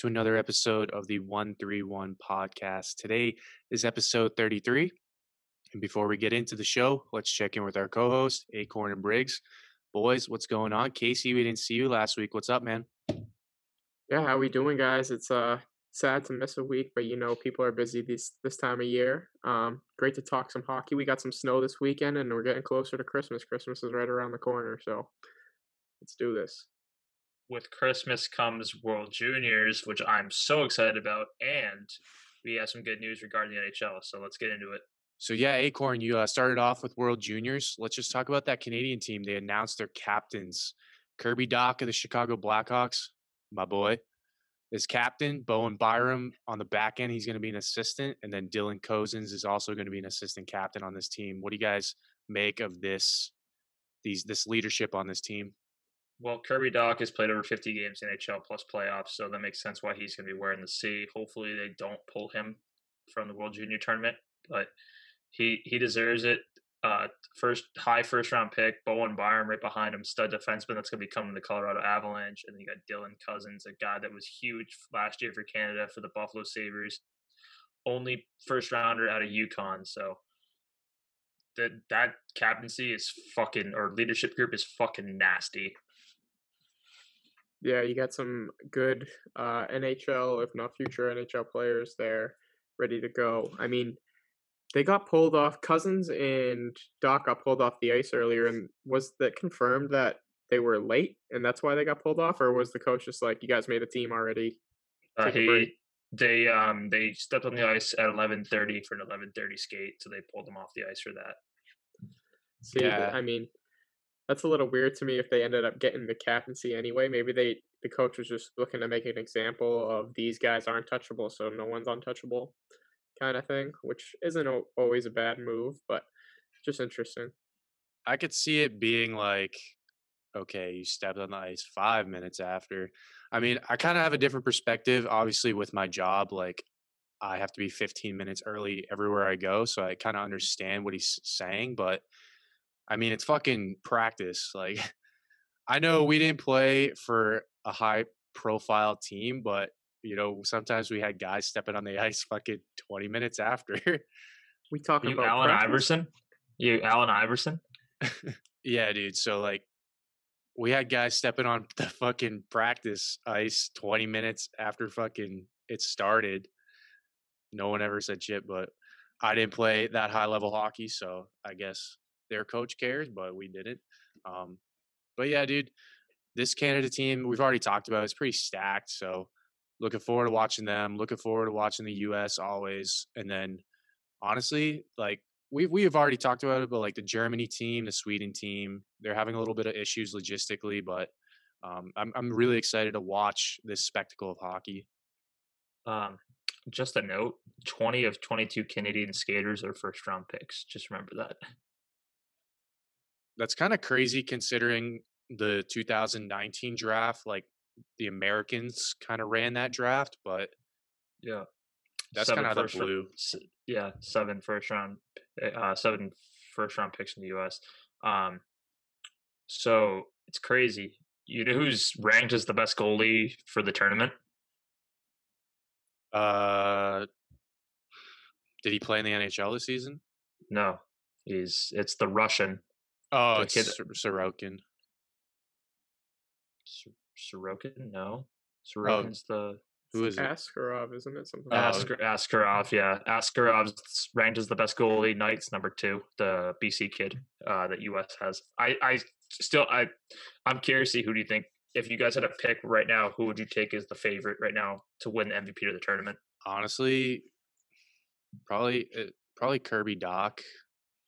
to another episode of the 131 podcast. Today is episode 33. And before we get into the show, let's check in with our co host, Acorn and Briggs. Boys, what's going on? Casey, we didn't see you last week. What's up, man? Yeah, how are we doing, guys? It's uh sad to miss a week, but you know people are busy this this time of year. Um, great to talk some hockey. We got some snow this weekend, and we're getting closer to Christmas. Christmas is right around the corner, so let's do this. With Christmas comes World Juniors, which I'm so excited about, and we have some good news regarding the NHL. So let's get into it. So yeah, Acorn, you uh, started off with World Juniors. Let's just talk about that Canadian team. They announced their captains. Kirby Dach of the Chicago Blackhawks, my boy, is captain. Bowen Byram on the back end, he's going to be an assistant, and then Dylan Cozens is also going to be an assistant captain on this team. What do you guys make of this? These this leadership on this team. Well, Kirby Dach has played over 50 games in NHL plus playoffs, so that makes sense why he's going to be wearing the C. Hopefully, they don't pull him from the World Junior Tournament, but he he deserves it. Uh, first high first round pick, Bowen Byram right behind him, stud defenseman that's going to be coming to the Colorado Avalanche, and then you got Dylan Cozens, a guy that was huge last year for Canada for the Buffalo Sabres, only first rounder out of Yukon. So that that captaincy is fucking or leadership group is fucking nasty. Yeah, you got some good uh, NHL, if not future NHL players there, ready to go. I mean, they got pulled off. Cozens and Dach got pulled off the ice earlier, and was that confirmed that they were late and that's why they got pulled off, or was the coach just like, "You guys made a team already"? Uh, he they um they stepped on the ice at eleven thirty for an eleven thirty skate, so they pulled them off the ice for that. See, yeah. I mean, that's a little weird to me. If they ended up getting the captaincy anyway, maybe they the coach was just looking to make an example of these guys aren't touchable, so no one's untouchable kind of thing, which isn't always a bad move, but just interesting. I could see it being like, okay, you stepped on the ice five minutes after. I mean, I kind of have a different perspective, obviously, with my job. Like, I have to be 15 minutes early everywhere I go. So I kind of understand what he's saying. But I mean, it's fucking practice. Like, I know we mm-hmm. didn't play for a high profile team, but you know, sometimes we had guys stepping on the ice fucking 20 minutes after. we talk you about Allen practice? Iverson? You Allen Iverson? yeah, dude. So like we had guys stepping on the fucking practice ice 20 minutes after fucking it started. No one ever said shit, but I didn't play that high level hockey, so I guess their coach cares, but we didn't. Um, but yeah, dude, this Canada team we've already talked about. It's pretty stacked, so looking forward to watching them. Looking forward to watching the U.S. always. And then, honestly, like we we have already talked about it, but like the Germany team, the Sweden team, they're having a little bit of issues logistically, but um, I'm I'm really excited to watch this spectacle of hockey. Um, just a note: twenty of twenty-two Canadian skaters are first-round picks. Just remember that. That's kind of crazy considering the 2019 draft. Like the Americans kind of ran that draft, but yeah, that's kind of the blue. Round, yeah, seven first round, uh, seven first round picks in the U.S. Um, so it's crazy. You know who's ranked as the best goalie for the tournament? Uh, did he play in the NHL this season? No, he's it's the Russian. Oh, the it's kid, Sorokin. Sorokin? No. Sorokin's oh. the who is Askarov, isn't it? Something like Ask, Askarov, yeah. Askarov's ranked as the best goalie. Knight's number two, the BC kid uh, that US has. I, I still, I, I'm curious to see who do you think, if you guys had a pick right now, who would you take as the favorite right now to win the MVP of the tournament? Honestly, probably, uh, probably Kirby Dach.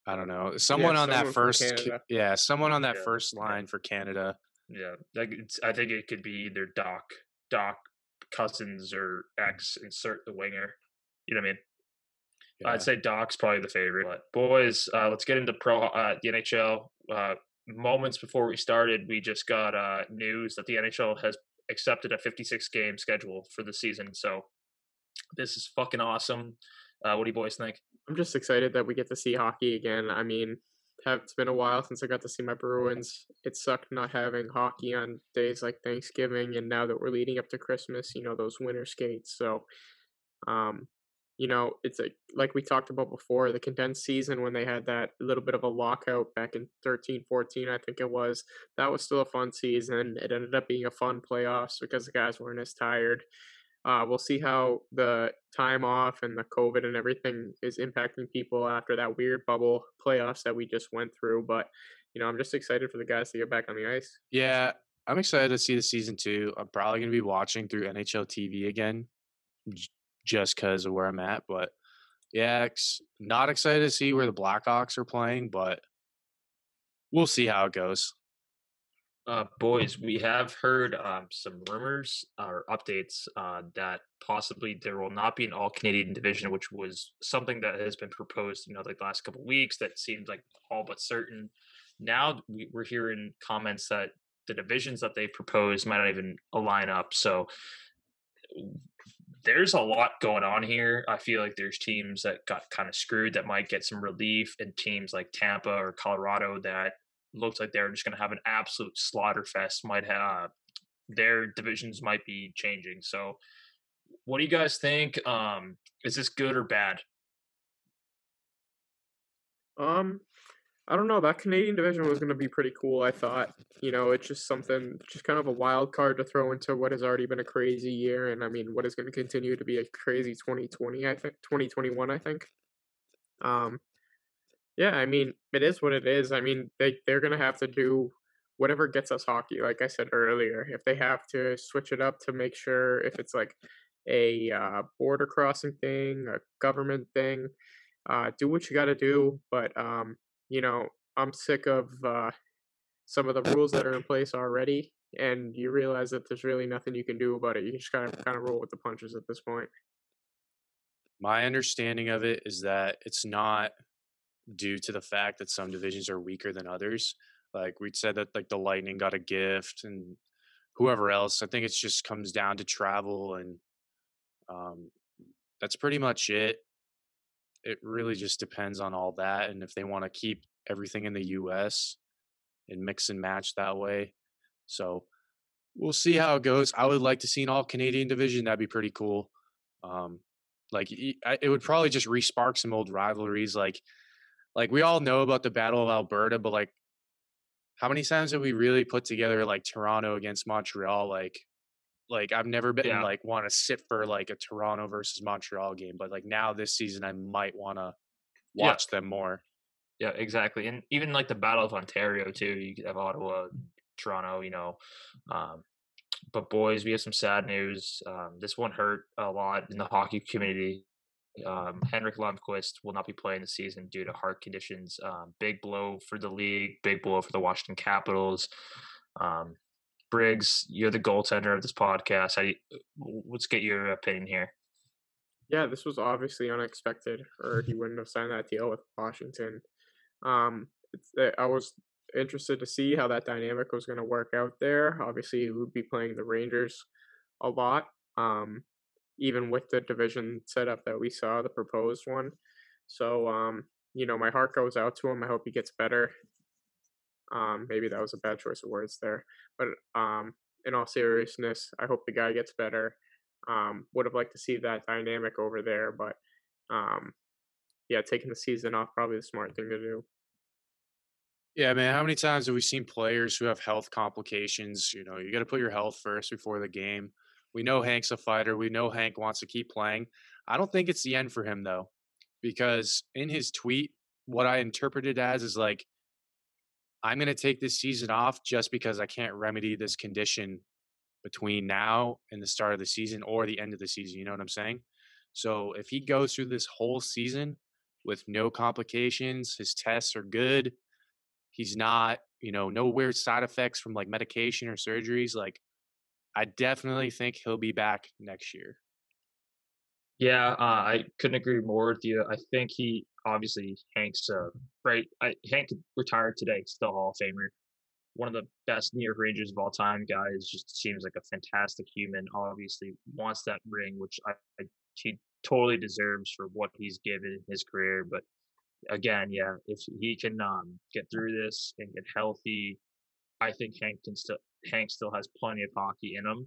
I don't know. Someone yeah, on someone that first, yeah, someone on that yeah. first line for Canada. Yeah, like I think it could be either Dach, Dach Cozens, or X. Insert the winger. You know what I mean? Yeah. I'd say Dach's probably the favorite. But boys, uh, let's get into pro uh, the NHL. Uh, moments before we started, we just got uh, news that the NHL has accepted a 56 game schedule for the season. So this is fucking awesome. Uh, what do you boys think? I'm just excited that we get to see hockey again. I mean, have it's been a while since I got to see my Bruins. It sucked not having hockey on days like Thanksgiving, and now that we're leading up to Christmas, you know those winter skates. So, um, you know, it's like like we talked about before, the condensed season when they had that little bit of a lockout back in 13, 14, I think it was. That was still a fun season. It ended up being a fun playoffs because the guys weren't as tired. Uh, we'll see how the time off and the COVID and everything is impacting people after that weird bubble playoffs that we just went through. But you know, I'm just excited for the guys to get back on the ice. Yeah, I'm excited to see the season two. I'm probably gonna be watching through NHL TV again, just because of where I'm at. But yeah, not excited to see where the Blackhawks are playing, but we'll see how it goes. Uh, boys, we have heard um, some rumors or updates uh, that possibly there will not be an all Canadian division, which was something that has been proposed, you know, like the last couple weeks. That seemed like all but certain. Now we- we're hearing comments that the divisions that they proposed might not even align up. So there's a lot going on here. I feel like there's teams that got kind of screwed that might get some relief, and teams like Tampa or Colorado that looks like they're just going to have an absolute slaughter fest. Might have their divisions might be changing. So, what do you guys think? Um, is this good or bad? Um, I don't know. That Canadian division was going to be pretty cool. I thought. You know, it's just something, just kind of a wild card to throw into what has already been a crazy year, and I mean, what is going to continue to be a crazy 2020. I think 2021. I think. Um, yeah, I mean, it is what it is. I mean, they they're to have to do whatever gets us hockey. Like I said earlier, if they have to switch it up to make sure if it's like a uh, border crossing thing, a government thing, uh, do what you got to do. But um, you know, I'm sick of uh, some of the rules that are in place already, and you realize that there's really nothing you can do about it. You just gotta kind of roll with the punches at this point. My understanding of it is that it's not due to the fact that some divisions are weaker than others. Like we said that like the Lightning got a gift and whoever else. I think it just comes down to travel and um, that's pretty much it. It really just depends on all that and if they want to keep everything in the US and mix and match that way. So we'll see how it goes. I would like to see an all Canadian division. That'd be pretty cool. Um, like it would probably just re-spark some old rivalries. Like, like we all know about the Battle of Alberta, but like, how many times have we really put together like Toronto against Montreal? Like, like I've never been Yeah. like want to sit for like a Toronto versus Montreal game, but like now this season I might want to Yeah. watch them more. Yeah, exactly. And even like the Battle of Ontario too. You have Ottawa, Toronto. You know, um, but boys, we have some sad news. Um, this one hurt a lot in the hockey community. Um, Henrik Lundqvist will not be playing the season due to heart conditions. Um, big blow for the league. Big blow for the Washington Capitals. Um, Briggs, you're the goaltender of this podcast. You, let's get your opinion here. Yeah, this was obviously unexpected, or he wouldn't have signed that deal with Washington. Um, uh, I was interested to see how that dynamic was going to work out there. Obviously, he would be playing the Rangers a lot, um, even with the division setup that we saw, the proposed one. So, um, you know, my heart goes out to him. I hope he gets better. Um, maybe that was a bad choice of words there, but um, in all seriousness, I hope the guy gets better. Um, would have liked to see that dynamic over there, but um, yeah, taking the season off probably the smart thing to do. Yeah, man. How many times have we seen players who have health complications? You know, you got to put your health first before the game. We know Hank's a fighter. We know Hank wants to keep playing. I don't think it's the end for him though, because in his tweet, what I interpreted as is like, I'm going to take this season off just because I can't remedy this condition between now and the start of the season or the end of the season. You know what I'm saying? So if he goes through this whole season with no complications, his tests are good, he's not, you know, no weird side effects from like medication or surgeries, like I definitely think he'll be back next year. Yeah, uh, I couldn't agree more with you. I think he obviously Hank's uh, right. I, Hank retired today, still Hall of Famer, one of the best New York Rangers of all time. Guys just seems like a fantastic human. Obviously wants that ring, which I, I he totally deserves for what he's given in his career. But again, yeah, if he can um, get through this and get healthy, I think Hank can still Hank still has plenty of hockey in him.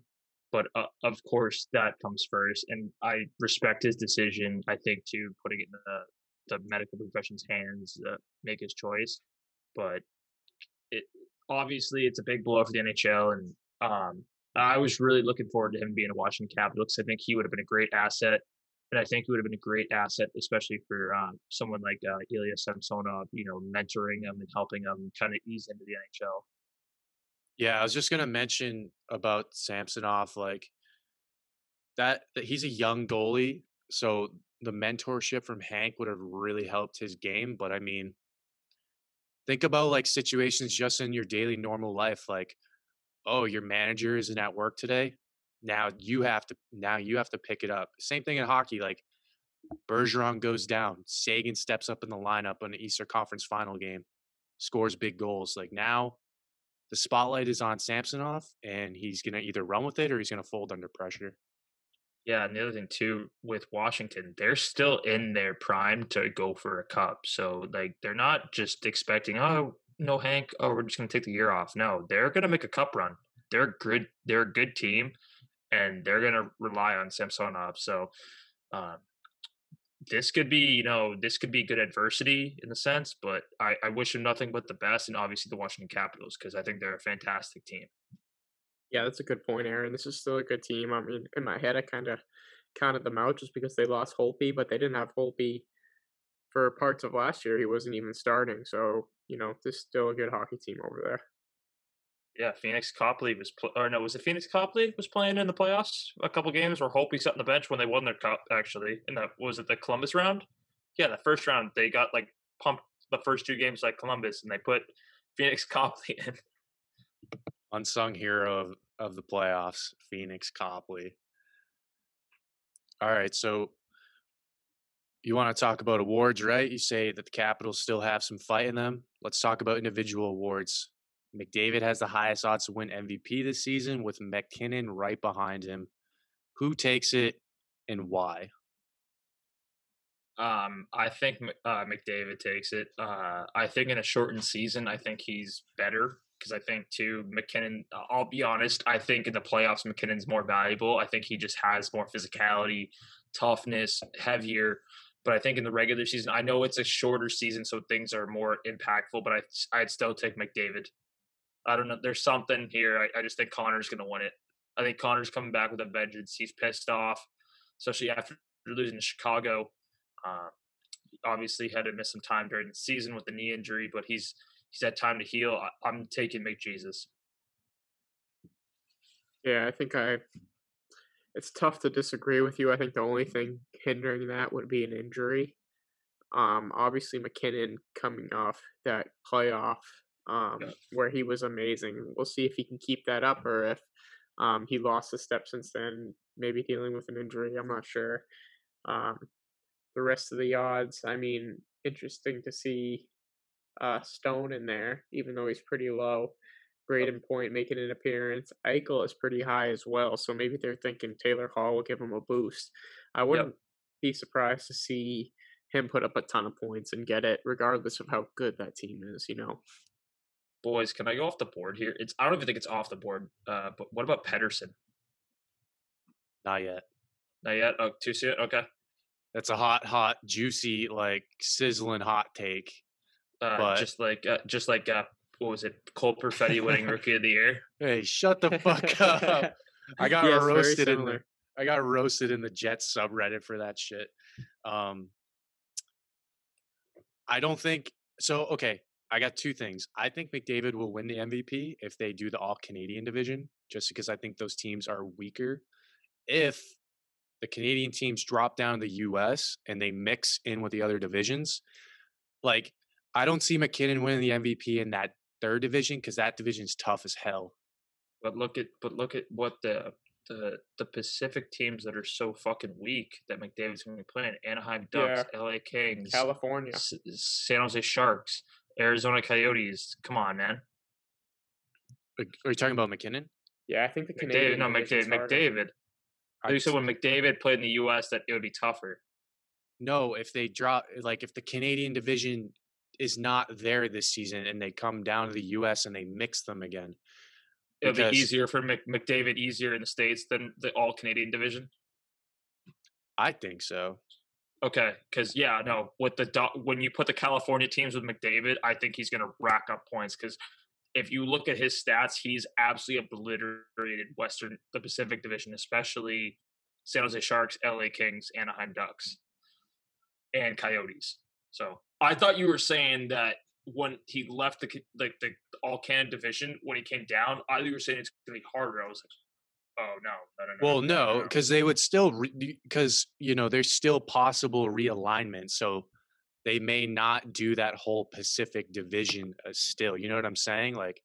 But uh, of course, that comes first, and I respect his decision. I think to putting it in the the medical profession's hands, uh, make his choice. But it obviously it's a big blow for the NHL, and um, I was really looking forward to him being a Washington Capital because I think he would have been a great asset and I think he would have been a great asset, especially for um, someone like uh, Ilya Samsonov, you know, mentoring him and helping him kind of ease into the NHL. Yeah, I was just gonna mention about Samsonov, like that, that he's a young goalie, so the mentorship from Hank would have really helped his game. But I mean, think about like situations just in your daily normal life, like, oh, your manager isn't at work today now you have to now you have to pick it up. Same thing in hockey. Like Bergeron goes down, Sagan steps up in the lineup on the Eastern Conference Final game, scores big goals. Like now, the spotlight is on Samsonov, and he's gonna either run with it or he's gonna fold under pressure. Yeah, and the other thing too with Washington, they're still in their prime to go for a cup. So like they're not just expecting, oh no, Hank, oh we're just gonna take the year off. No, they're gonna make a cup run. They're good. They're a good team and they're going to rely on Samsonov. So um, this could be, you know, this could be good adversity in the sense, but I, I wish him nothing but the best, and obviously the Washington Capitals because I think they're a fantastic team. Yeah, that's a good point, Aaron. This is still a good team. I mean, in my head, I kind of counted them out just because they lost Holtby, but they didn't have Holtby for parts of last year. He wasn't even starting, so you know, this is still a good hockey team over there. Yeah, Pheonix Copley was, pl- or no, was it Pheonix Copley was playing in the playoffs a couple games where Holtby sat on the bench when they won their cup actually. In that was it the Columbus round? Yeah, the first round they got like pumped the first two games like Columbus, and they put Pheonix Copley in. Unsung hero of of the playoffs, Pheonix Copley. All right, so you want to talk about awards, right? You say that the Capitals still have some fight in them. Let's talk about individual awards. McDavid has the highest odds to win MVP this season, with MacKinnon right behind him. Who takes it and why? Um, I think uh, McDavid takes it. Uh, I think in a shortened season, I think he's better because I think too MacKinnon. I'll be honest. I think in the playoffs, MacKinnon's more valuable. I think he just has more physicality, toughness, heavier. But I think in the regular season, I know it's a shorter season, so things are more impactful. But I, I'd still take McDavid. I don't know. There's something here. I, I just think Connor's going to win it. I think Connor's coming back with a vengeance. He's pissed off, especially after losing to Chicago. Uh, obviously, had to miss some time during the season with the knee injury, but he's he's had time to heal. I, am taking McJesus. Yeah, I think I. It's tough to disagree with you. I think the only thing hindering that would be an injury. Um, obviously MacKinnon coming off that playoff um, yeah. where he was amazing. We'll see if he can keep that up or if um, he lost a step since then, maybe dealing with an injury. I'm not sure. Um, the rest of the odds, I mean, interesting to see uh, Stone in there, even though he's pretty low. Brayden Point making an appearance. Eichel is pretty high as well, so maybe they're thinking Taylor Hall will give him a boost. I wouldn't yep. be surprised to see him put up a ton of points and get it, regardless of how good that team is. You know boys, can I go off the board here? It's I don't even think it's off the board. Uh, but what about Pedersen? Not yet. Not yet. Oh, too soon. Okay. That's a hot, hot, juicy, like sizzling hot take. Uh, but... just like, uh, just like, uh, what was it? Cole Perfetti winning Rookie of the Year. Hey, shut the fuck up! I got yes, roasted in the. I got roasted in the Jets subreddit for that shit. Um, I don't think so. Okay, I got two things. I think McDavid will win the MVP if they do the all Canadian division, just because I think those teams are weaker. If the Canadian teams drop down to the US and they mix in with the other divisions, like I don't see MacKinnon winning the MVP in that third division because that division is tough as hell. But look at but look at what the the the Pacific teams that are so fucking weak that McDavid's going to be playing: Anaheim Ducks, yeah. LA Kings, California, S- San Jose Sharks. Arizona Coyotes. Come on, man. Are you talking about MacKinnon? Yeah, I think the Canadian. McDavid, no, McDavid. McDavid. I you said when McDavid played in the U.S. that it would be tougher. no, if they drop, like if the Canadian division is not there this season and they come down to the U.S. and they mix them again. It'll be easier for Mc, McDavid easier in the states than the all Canadian division. I think so. Okay, because yeah, no, with the when you put the California teams with McDavid, I think he's going to rack up points. Because if you look at his stats, he's absolutely obliterated Western the Pacific Division, especially San Jose Sharks, LA Kings, Anaheim Ducks, and Coyotes. So I thought you were saying that when he left the like the, All Canada division when he came down, I thought you were saying it's going to be harder. I was like, oh no, no, no, no. Well, no, because they would still because you know there's still possible realignment, so they may not do that whole Pacific division uh, still. You know what I'm saying? Like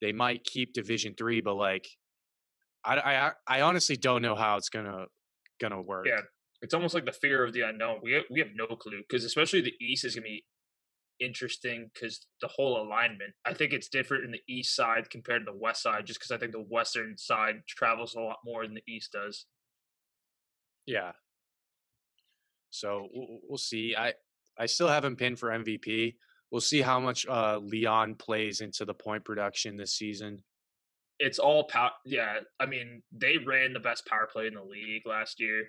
they might keep Division Three, but like I, I I honestly don't know how it's gonna gonna work. Yeah. it's almost like the fear of the unknown. We have, we have no clue because especially the East is gonna be interesting because the whole alignment. I think it's different in the East side compared to the West side, just because I think the Western side travels a lot more than the East does. Yeah. So we'll, see. I I still haven't pinned for MVP. We'll see how much uh, Leon plays into the point production this season. It's all power. Yeah, I mean they ran the best power play in the league last year.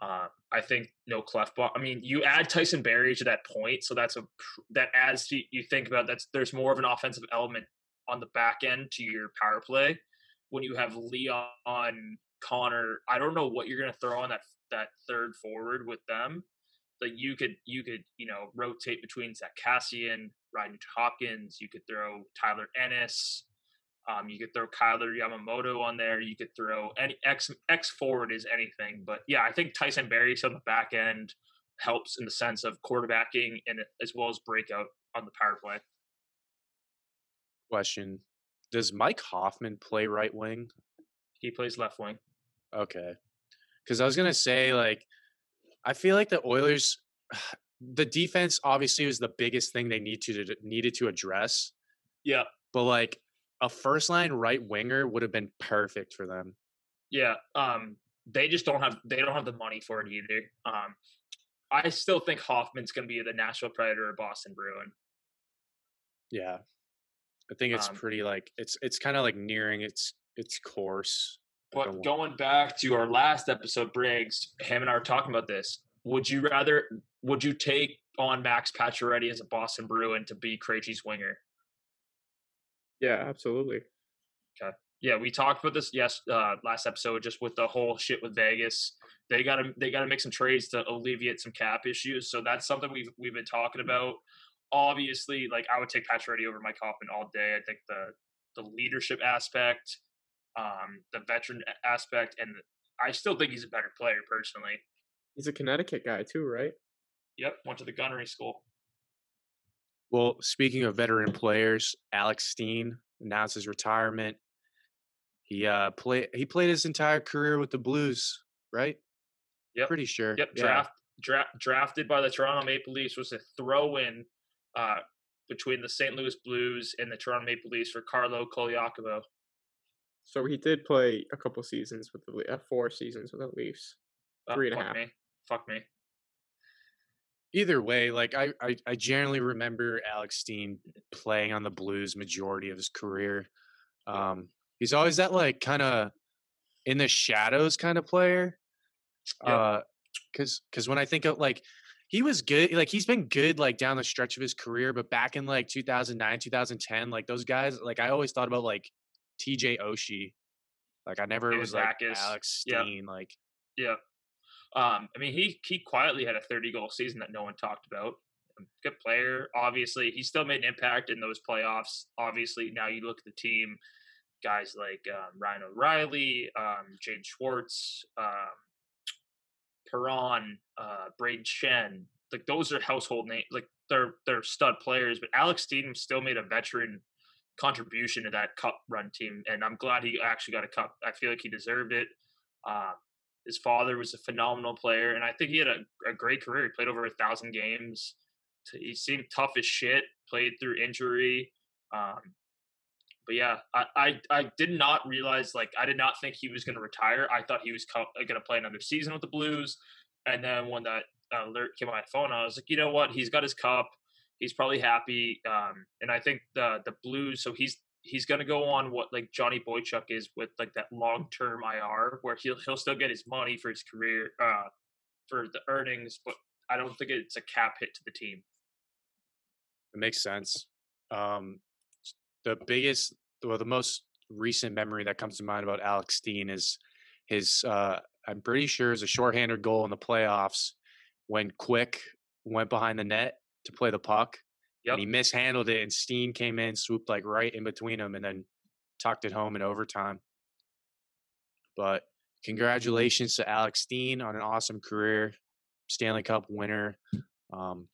Uh, I think no Klefbom. I mean, you add Tyson Barrie to that point, so that's a that adds to you think about that's there's more of an offensive element on the back end to your power play when you have Leon Connor. I don't know what you're gonna throw on that that third forward with them. Like you could you could you know rotate between Zack Kassian, Ryan Hopkins. You could throw Tyler Ennis. Um, you could throw Kailer Yamamoto on there. You could throw any X X forward is anything, but yeah, I think Tyson Barrie on the back end helps in the sense of quarterbacking and as well as breakout on the power play. Question: Does Mike Hoffman play right wing? He plays left wing. Okay, because I was gonna say like I feel like the Oilers, the defense obviously was the biggest thing they need to needed to address, Yeah, but like a first line right winger would have been perfect for them. yeah. Um, they just don't have they don't have the money for it either. Um, I still think Hoffman's going to be the Nashville Predator or Boston Bruin. Yeah. I think it's Um, pretty like it's it's kind of like nearing its its course. But going back to our last episode, Briggs, him and I were talking about this. Would you rather? Would you take on Max Pacioretty as a Boston Bruin to be Krejci's winger? Yeah, absolutely. Okay. Yeah, we talked about this yes uh, last episode, just with the whole shit with Vegas. They gotta they gotta make some trades to alleviate some cap issues. So that's something we've we've been talking about. Obviously, like I would take Pacioretty over Mike Hoffman all day. I think the the leadership aspect, um, the veteran aspect, and I still think he's a better player personally. He's a Connecticut guy too, right? Yep, went to the gunnery school. Well, speaking of veteran players, Alex Steen announced his retirement. He uh play he played his entire career with the Blues, right? Yep. Pretty sure. Yep, Yeah. draft, dra- drafted by the Toronto Maple Leafs was a throw-in uh, between the St. Louis Blues and the Toronto Maple Leafs for Carlo Colaiacovo. So he did play a couple seasons with the Le- uh, four seasons with the Leafs. Uh, Three and a fuck half. Me. Fuck me. Either way, like I, I I generally remember Alex Steen playing on the Blues majority of his career. Um he's always that like kind of in the shadows kind of player. Yep. Uh cuz cuz when I think of like he was good like he's been good like down the stretch of his career but back in like 2009 2010 like those guys like I always thought about like TJ Oshie like I never Yeah, was like. Alex Yep. Steen like Yeah. Um, I mean, he he quietly had a 30 goal season that no one talked about. Good player, obviously. He still made an impact in those playoffs. Obviously, now you look at the team, guys like um, Ryan O'Reilly, um, Schwartz, um, Perron, uh, Brayden Schenn. Like those are household names. Like they're they're stud players. But Alex Steen still made a veteran contribution to that cup run team, and I'm glad he actually got a cup. I feel like he deserved it. Um, his father was a phenomenal player, and I think he had a, a great career. He played over a thousand games. He seemed tough as shit. Played through injury. Um, but yeah, I, I I did not realize like I did not think he was going to retire. I thought he was co- going to play another season with the Blues. And then when that alert came on my phone, I was like, you know what? He's got his cup. He's probably happy. Um, and I think the the Blues. So he's he's going to go on what like Johnny Boychuk is with like that long term IR, where he'll he'll still get his money for his career, uh, for the earnings, but I don't think it's a cap hit to the team. It makes sense. Um, the biggest, well, the most recent memory that comes to mind about Alex Steen is his. Uh, I'm pretty sure is a shorthanded goal in the playoffs when Quick went behind the net to play the puck. Yep. And he mishandled it, and Steen came in, swooped like right in between them, and then tucked it home in overtime. But congratulations to Alex Steen on an awesome career, Stanley Cup winner. Um,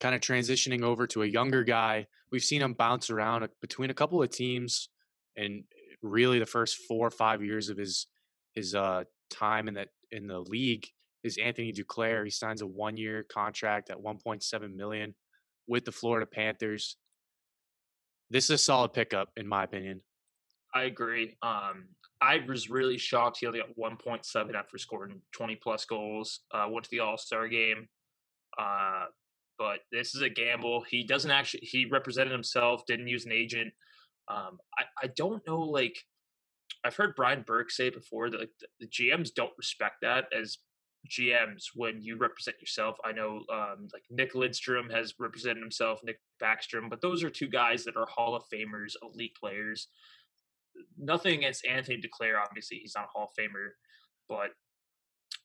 kind of transitioning over to a younger guy. We've seen him bounce around between a couple of teams, and really the first four or five years of his his uh, time in that in the league is Anthony Duclair. He signs a one year contract at 1.7 million with the Florida Panthers. This is a solid pickup, in my opinion. I agree. Um, I was really shocked he only got 1.7 after scoring 20 plus goals. Uh, went to the All Star game. Uh, but this is a gamble. He doesn't actually, he represented himself, didn't use an agent. Um, I, I don't know, like, I've heard Brian Burke say before that like, the, the GMs don't respect that as GMs when you represent yourself. I know um, like Nick Lidstrom has represented himself, Nick Backstrom, but those are two guys that are Hall of Famers, elite players. Nothing against Anthony Duclair, obviously he's not a Hall of Famer, but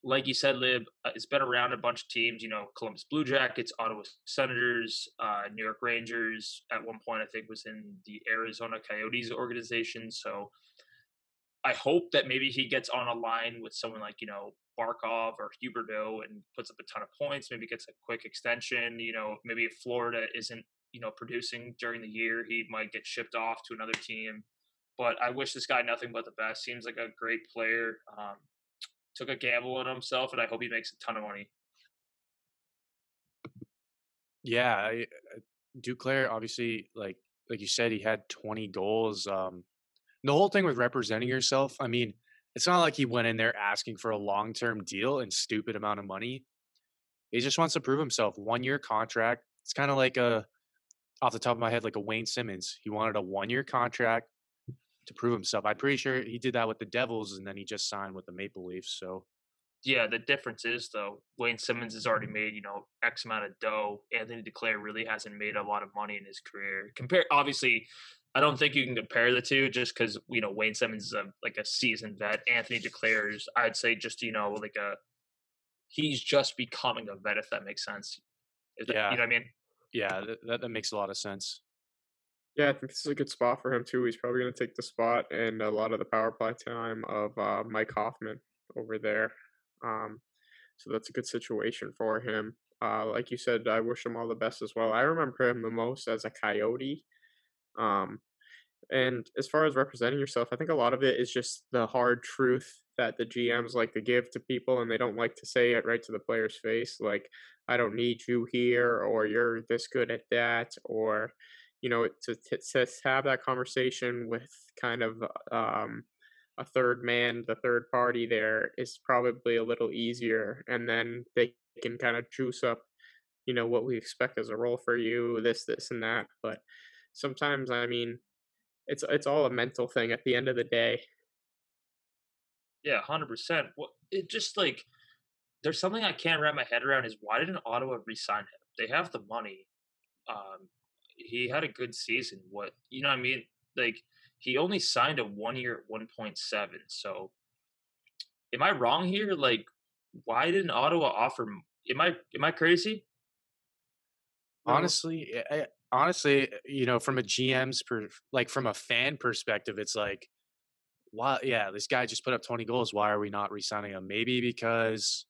like you said, Lib, uh, it's been around a bunch of teams. You know, Columbus Blue Jackets, Ottawa Senators, uh, New York Rangers. At one point, I think was in the Arizona Coyotes organization. So I hope that maybe he gets on a line with someone like you know Barkov or Huberdeau and puts up a ton of points. Maybe gets a quick extension. You know, maybe if Florida isn't you know producing during the year, he might get shipped off to another team. But I wish this guy nothing but the best. Seems like a great player. Um, took a gamble on himself, and I hope he makes a ton of money. Yeah, I, Duclair obviously, like like you said, he had 20 goals. Um, the whole thing with representing yourself, I mean, it's not like he went in there asking for a long term deal and stupid amount of money. He just wants to prove himself. One year contract. It's kind of like a, off the top of my head, like a Wayne Simmonds. He wanted a one year contract to prove himself. I'm pretty sure he did that with the Devils, and then he just signed with the Maple Leafs. So, yeah, the difference is though Wayne Simmonds has already made you know X amount of dough. Anthony Duclair really hasn't made a lot of money in his career. Compare, obviously, I don't think you can compare the two just because you know Wayne Simmonds is a like a seasoned vet. Anthony Duclair's, I'd say, just you know like a he's just becoming a vet if that makes sense. That, yeah, you know what I mean. Yeah, that, that makes a lot of sense. Yeah, I think this is a good spot for him too. He's probably going to take the spot and a lot of the power play time of uh, Mike Hoffman over there. Um, so that's a good situation for him. Uh, like you said, I wish him all the best as well. I remember him the most as a Coyote. Um, and as far as representing yourself, I think a lot of it is just the hard truth that the GMs like to give to people, and they don't like to say it right to the player's face. Like, I don't need you here, or you're this good at that, or you know, to, to, have that conversation with kind of um, a third man, the third party there is probably a little easier. And then they can kind of juice up, you know, what we expect as a role for you, this, this, and that. But sometimes, I mean, it's it's all a mental thing at the end of the day. Yeah, hundred percent. Well, it just like there's something I can't wrap my head around is why didn't Ottawa re-sign him? They have the money. Um, he had a good season. What you know? what I mean, like he only signed a one year at one point seven. So, am I wrong here? Like, why didn't Ottawa offer? Am I am I crazy? Honestly, I, honestly, eh, you know, from a GM's per, like from a fan perspective, it's like, why? Yeah, this guy just put up twenty goals. Why are we not re-signing him? Maybe because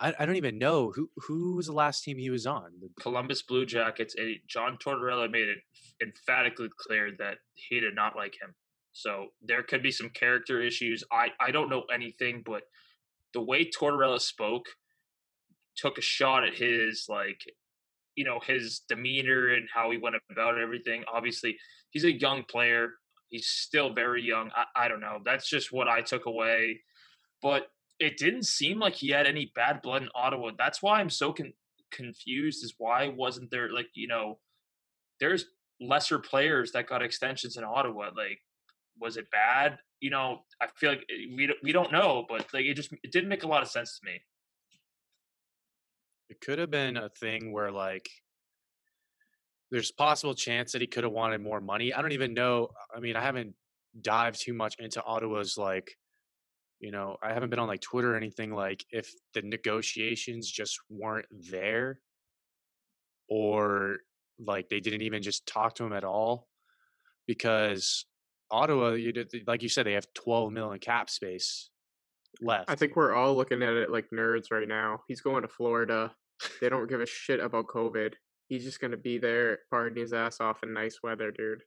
I, I don't even know who who was the last team he was on. Columbus Blue Jackets. And John Tortorella made it emphatically clear that he did not like him. So there could be some character issues. I I don't know anything, but the way Tortorella spoke took a shot at his like you know his demeanor and how he went about everything. Obviously, he's a young player. He's still very young. I, I don't know. That's just what I took away. But it didn't seem like he had any bad blood in Ottawa. That's why I'm so con- confused. Is why wasn't there like you know, there's lesser players that got extensions in Ottawa. Like, was it bad? You know, I feel like eh, we we don't know, but like it just it didn't make a lot of sense to me. It could have been a thing where like there's possible chance that he could have wanted more money. I don't even know. I mean, I haven't dived too much into Ottawa's like you know, I haven't been on like Twitter or anything like if the negotiations just weren't there or like they didn't even just talk to him at all because Ottawa, you did, like you said, they have 12 million cap space left. I think we're all looking at it like nerds right now. He's going to Florida. They don't give a shit about COVID. He's just gonna be there partying his ass off in nice weather, dude.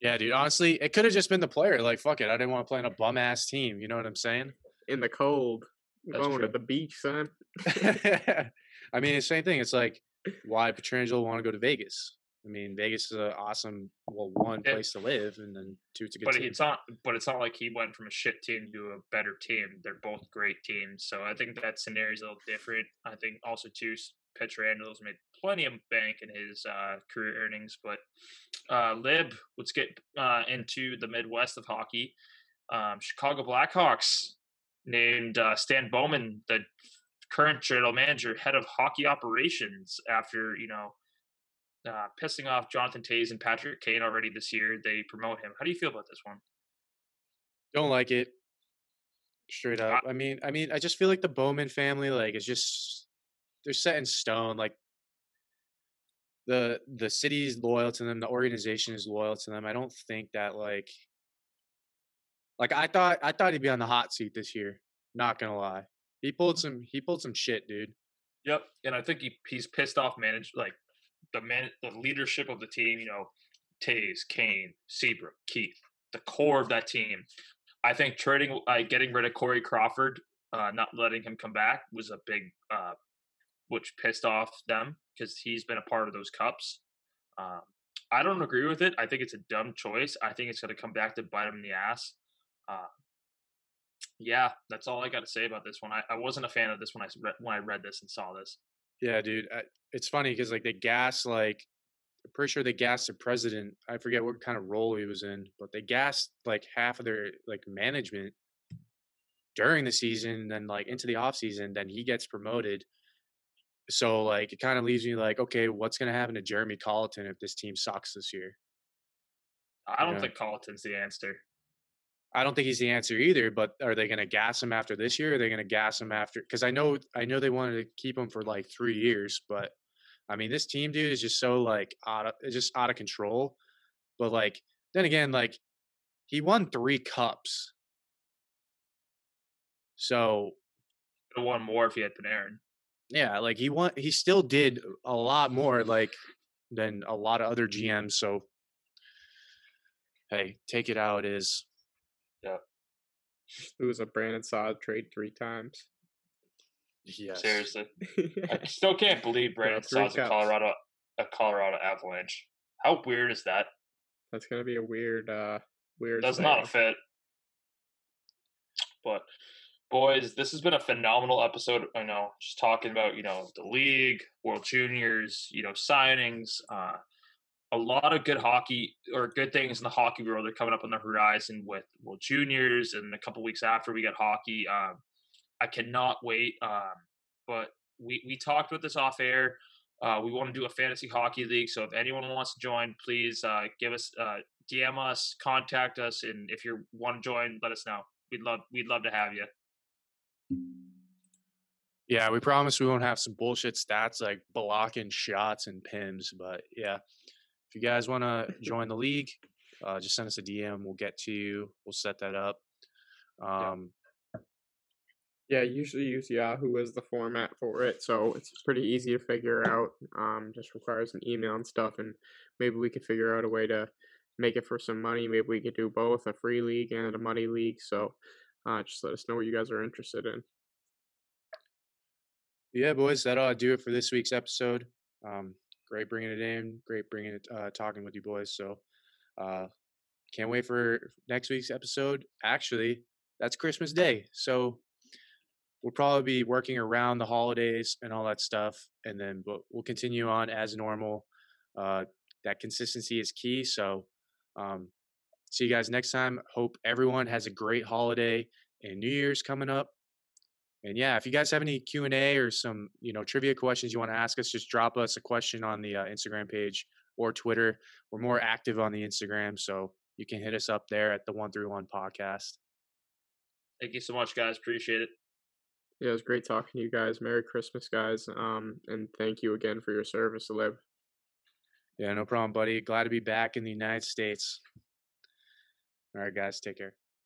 Yeah, dude. Honestly, it could have just been the player. Like, fuck it. I didn't want to play on a bum ass team. You know what I'm saying? In the cold. That's going true. to the beach, son. I mean, it's the same thing. It's like, why Pietrangelo want to go to Vegas? I mean, Vegas is an awesome, well, one Yeah. place to live, and then two, a good But team. it's not. But it's not like he went from a shit team to a better team. They're both great teams. So I think that scenario is a little different. I think also too, S- Pietrangelo's made plenty of bank in his uh, career earnings. But uh, Lib, let's get uh, into the Midwest of hockey. Um, Chicago Blackhawks named uh, Stan Bowman the current general manager, head of hockey operations, after you know uh, pissing off Jonathan Toews and Patrick Kane already this year. They promote him. How do you feel about this one? Don't like it. Straight up. I mean, I mean, I just feel like the Bowman family, like, is just they're set in stone. Like the the city's loyal to them, the organization is loyal to them. I don't think that like like I thought I thought he'd be on the hot seat this year. Not gonna lie. He pulled some he pulled some shit, dude. Yep, and I think he he's pissed off manage like the man the leadership of the team. You know, Toews, Kane, Seabrook, Keith, the core of that team. I think trading, uh, getting rid of Corey Crawford, uh, not letting him come back was a big, uh, which pissed off them because he's been a part of those cups. Um, I don't agree with it. I think it's a dumb choice. I think it's going to come back to bite him in the ass. Uh, yeah, that's all I got to say about this one. I, I wasn't a fan of this when I when I read this and saw this. Yeah, dude. I, it's funny because like they gas like I'm pretty sure they gassed the president. I forget what kind of role he was in, but they gassed like half of their like management during the season, then like into the off season, then he gets promoted. So like it kind of leaves me like, okay, what's gonna happen to Jeremy Colliton if this team sucks this year? I don't Yeah. think Colliton's the answer. I don't think he's the answer either. But are they going to gas him after this year? Or are they going to gas him after? Because I know, I know they wanted to keep him for like three years. But I mean, this team, dude, is just so like out of, it's just out of control. But like, then again, like he won three cups. So Could have won more if he had Panarin. yeah, like he won, he still did a lot more like than a lot of other GMs. So hey, take it how it is. It was a Brandon Saad trade three times. Yes. Seriously, I still can't believe Brandon three Saad's a. Colorado a Colorado Avalanche. How weird is that? That's gonna be a weird, uh, weird. That's not a fit. But boys, this has been a phenomenal episode. I know, just talking about you know the league, World Juniors, you know signings, uh, a lot of good hockey or good things in the hockey world are coming up on the horizon with well Juniors, and a couple weeks after we got hockey. Um, I cannot wait. Um, but we we talked with this off air. Uh, we want to do a fantasy hockey league, so if anyone wants to join, please uh, give us uh, DM us, contact us, and if you want to join, let us know. We'd love we'd love to have you. Yeah, we promise we won't have some bullshit stats like blocking shots and pims, but yeah. If you guys want to join the league, uh, just send us a DM. We'll get to you. We'll set that up. Um, Yeah, usually use Yahoo as the format for it, so it's pretty easy to figure out. Um, just requires an email and stuff, and maybe we could figure out a way to make it for some money. Maybe we could do both a free league and a money league. So, uh, just let us know what you guys are interested in. yeah, boys, that'll do it for this week's episode. Um, great bringing it in. Great bringing it, uh, talking with you boys. So, uh, can't wait for next week's episode. Actually, that's Christmas Day. So, we'll probably be working around the holidays and all that stuff, and then we'll, we'll continue on as normal. Uh, that consistency is key. So, um, see you guys next time. Hope everyone has a great holiday and New Year's coming up. And yeah, if you guys have any Q and A or some you know trivia questions you want to ask us, just drop us a question on the uh, Instagram page or Twitter. We're more active on the Instagram, so you can hit us up there at the One Through One Podcast. Thank you so much, guys. Appreciate it. Yeah, it was great talking to you guys. Merry Christmas, guys. Um, and thank you again for your service, Alib. Yeah, no problem, buddy. Glad to be back in the United States. All right, guys, take care.